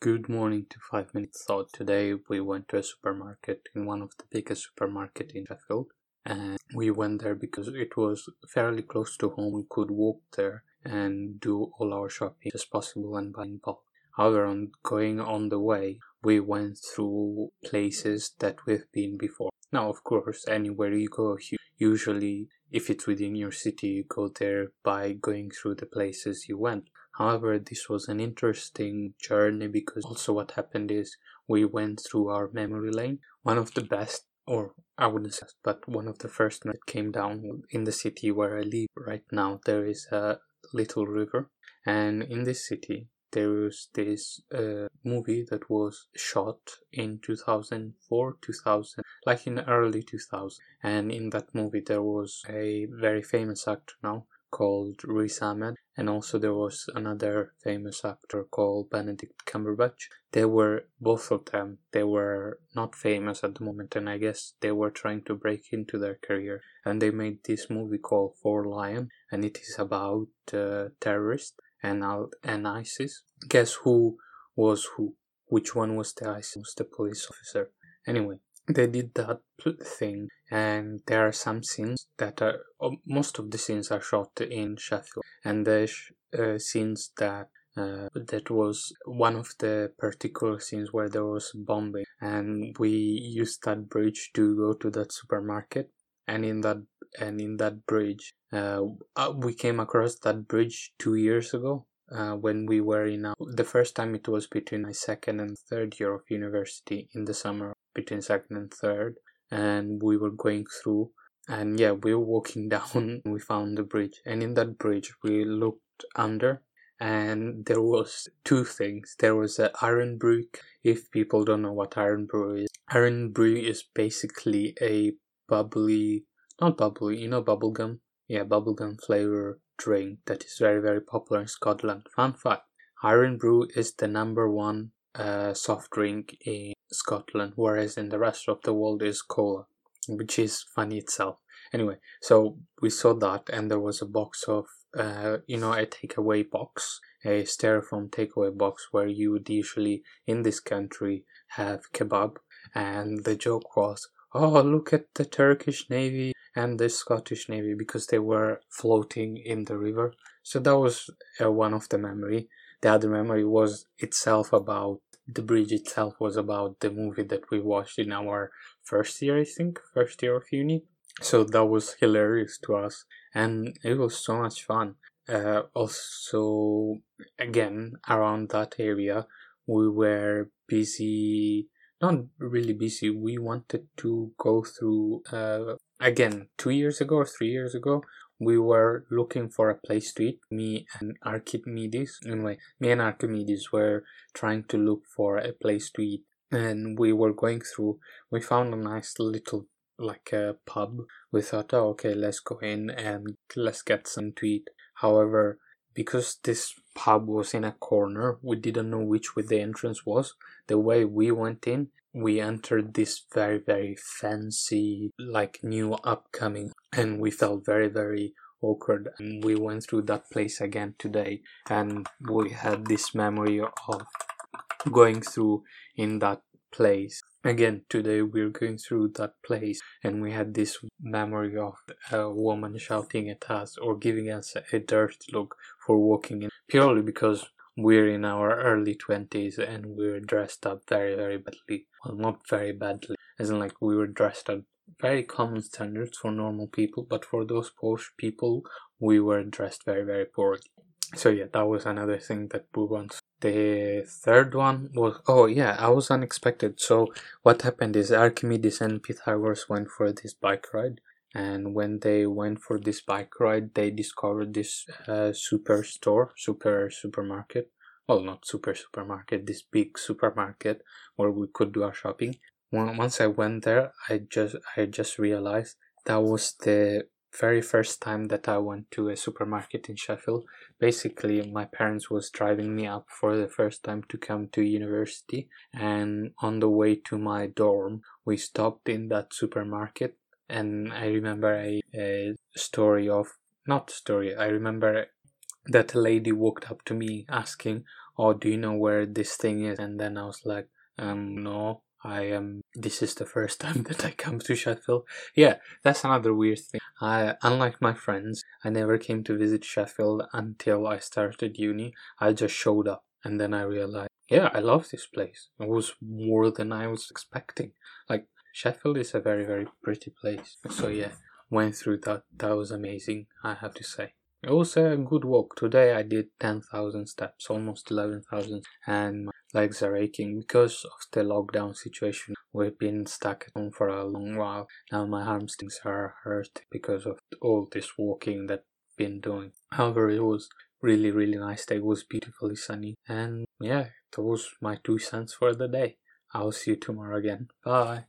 Good morning to 5 Minutes Thought. Today we went to a supermarket in one of the biggest supermarket in Sheffield and we went there because it was fairly close to home. We could walk there and do all our shopping as possible and buy in bulk. However, on going on the way, we went through places that we've been before. Now, of course, anywhere you go, usually if it's within your city, you go there by going through the places you went. However, this was an interesting journey because also what happened is we went through our memory lane. One of the best, or I wouldn't say, but one of the first that came down in the city where I live right now. There is a little river, and in this city there was this uh, movie that was shot in 2004 2000 like in early 2000 and in that movie there was a very famous actor now called Riz Ahmed, and also there was another famous actor called Benedict Cumberbatch. They were both of them. They were not famous at the moment, and I guess they were trying to break into their career. And they made this movie called Four Lion, and it is about uh, terrorists and and ISIS. Guess who was who? Which one was the ISIS? Was the police officer? Anyway, they did that thing and there are some scenes that are most of the scenes are shot in sheffield and the uh, scenes that uh, that was one of the particular scenes where there was bombing and we used that bridge to go to that supermarket and in that and in that bridge uh, uh we came across that bridge two years ago uh, when we were in the first time it was between my second and third year of university in the summer between second and third and we were going through and yeah we were walking down we found the bridge and in that bridge we looked under and there was two things. There was an Irn-Bru if people don't know what Irn-Bru is Irn-Bru is basically a bubbly not bubbly you know bubblegum? Yeah bubblegum flavor drink that is very very popular in scotland. Fun fact Irn-Bru is the number one uh, soft drink in Scotland, whereas in the rest of the world is cola, which is funny itself. Anyway, so we saw that, and there was a box of, uh, you know, a takeaway box, a styrofoam takeaway box where you would usually in this country have kebab, and the joke was, oh, look at the Turkish Navy and the Scottish Navy because they were floating in the river. So that was uh, one of the memory. The other memory was itself about the bridge itself was about the movie that we watched in our first year, I think, first year of uni. So that was hilarious to us, and it was so much fun. Uh, also, again, around that area, we were busy, not really busy. We wanted to go through, uh, again, two years ago or three years ago, we were looking for a place to eat. Me and Archimedes, anyway, me and Archimedes were trying to look for a place to eat, and we were going through. We found a nice little like a pub. We thought, oh, okay, let's go in and let's get some to eat. However, because this pub was in a corner, we didn't know which way the entrance was. The way we went in, we entered this very very fancy like new upcoming and we felt very very awkward. And we went through that place again today and we had this memory of going through in that place again today we're going through that place and we had this memory of a woman shouting at us or giving us a dirty look for walking in purely because we're in our early 20s and we're dressed up very very badly. Well not very badly as in like we were dressed up very common standards for normal people but for those posh people we were dressed very very poorly so yeah that was another thing that we once the third one was oh yeah i was unexpected. So what happened is archimedes and pythagoras went for this bike ride. And when they went for this bike ride they discovered this uh, super store super supermarket. Well not super supermarket this big supermarket where we could do our shopping. Once i went there i just i just realized that was the very first time that i went to a supermarket in sheffield basically my parents was driving me up for the first time to come to university and on the way to my dorm we stopped in that supermarket and I remember a, a story of not story. I remember that a lady walked up to me asking, oh, do you know where this thing is? And then I was like, um, no, I am. This is the first time that I come to Sheffield. Yeah, that's another weird thing. I, unlike my friends, I never came to visit Sheffield until I started uni. I just showed up, and then I realized, yeah, I love this place. It was more than I was expecting. Like Sheffield is a very, very pretty place. So yeah, went through that. That was amazing. I have to say. It was a good walk. Today I did 10,000 steps, almost 11,000, and my legs are aching because of the lockdown situation. We've been stuck at home for a long while. Now my hamstrings are hurt because of all this walking that I've been doing. However, it was really, really nice day. It was beautifully sunny. And yeah, those my two cents for the day. I'll see you tomorrow again. Bye.